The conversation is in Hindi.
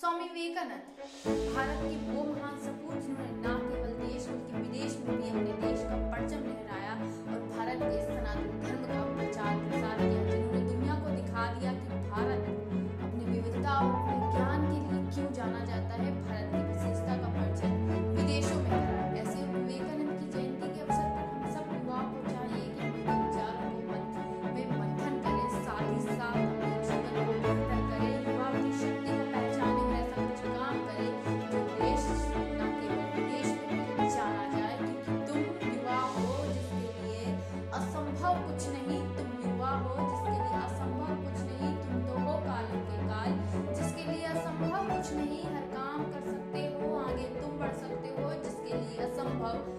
स्वामी विवेकानंद, भारत के वो महान सपूत जिन्होंने न केवल देश बल्कि विदेश में भी अपने देश का परचम लहराया और भारत के सनातन धर्म का प्रचार प्रसार किया, जिन्होंने दुनिया को दिखा दिया कि भारत अपनी विविधता और अपने ज्ञान के लिए क्यों जाना जाता कुछ नहीं, हर काम कर सकते हो, आगे तुम बढ़ सकते हो, जिसके लिए असंभव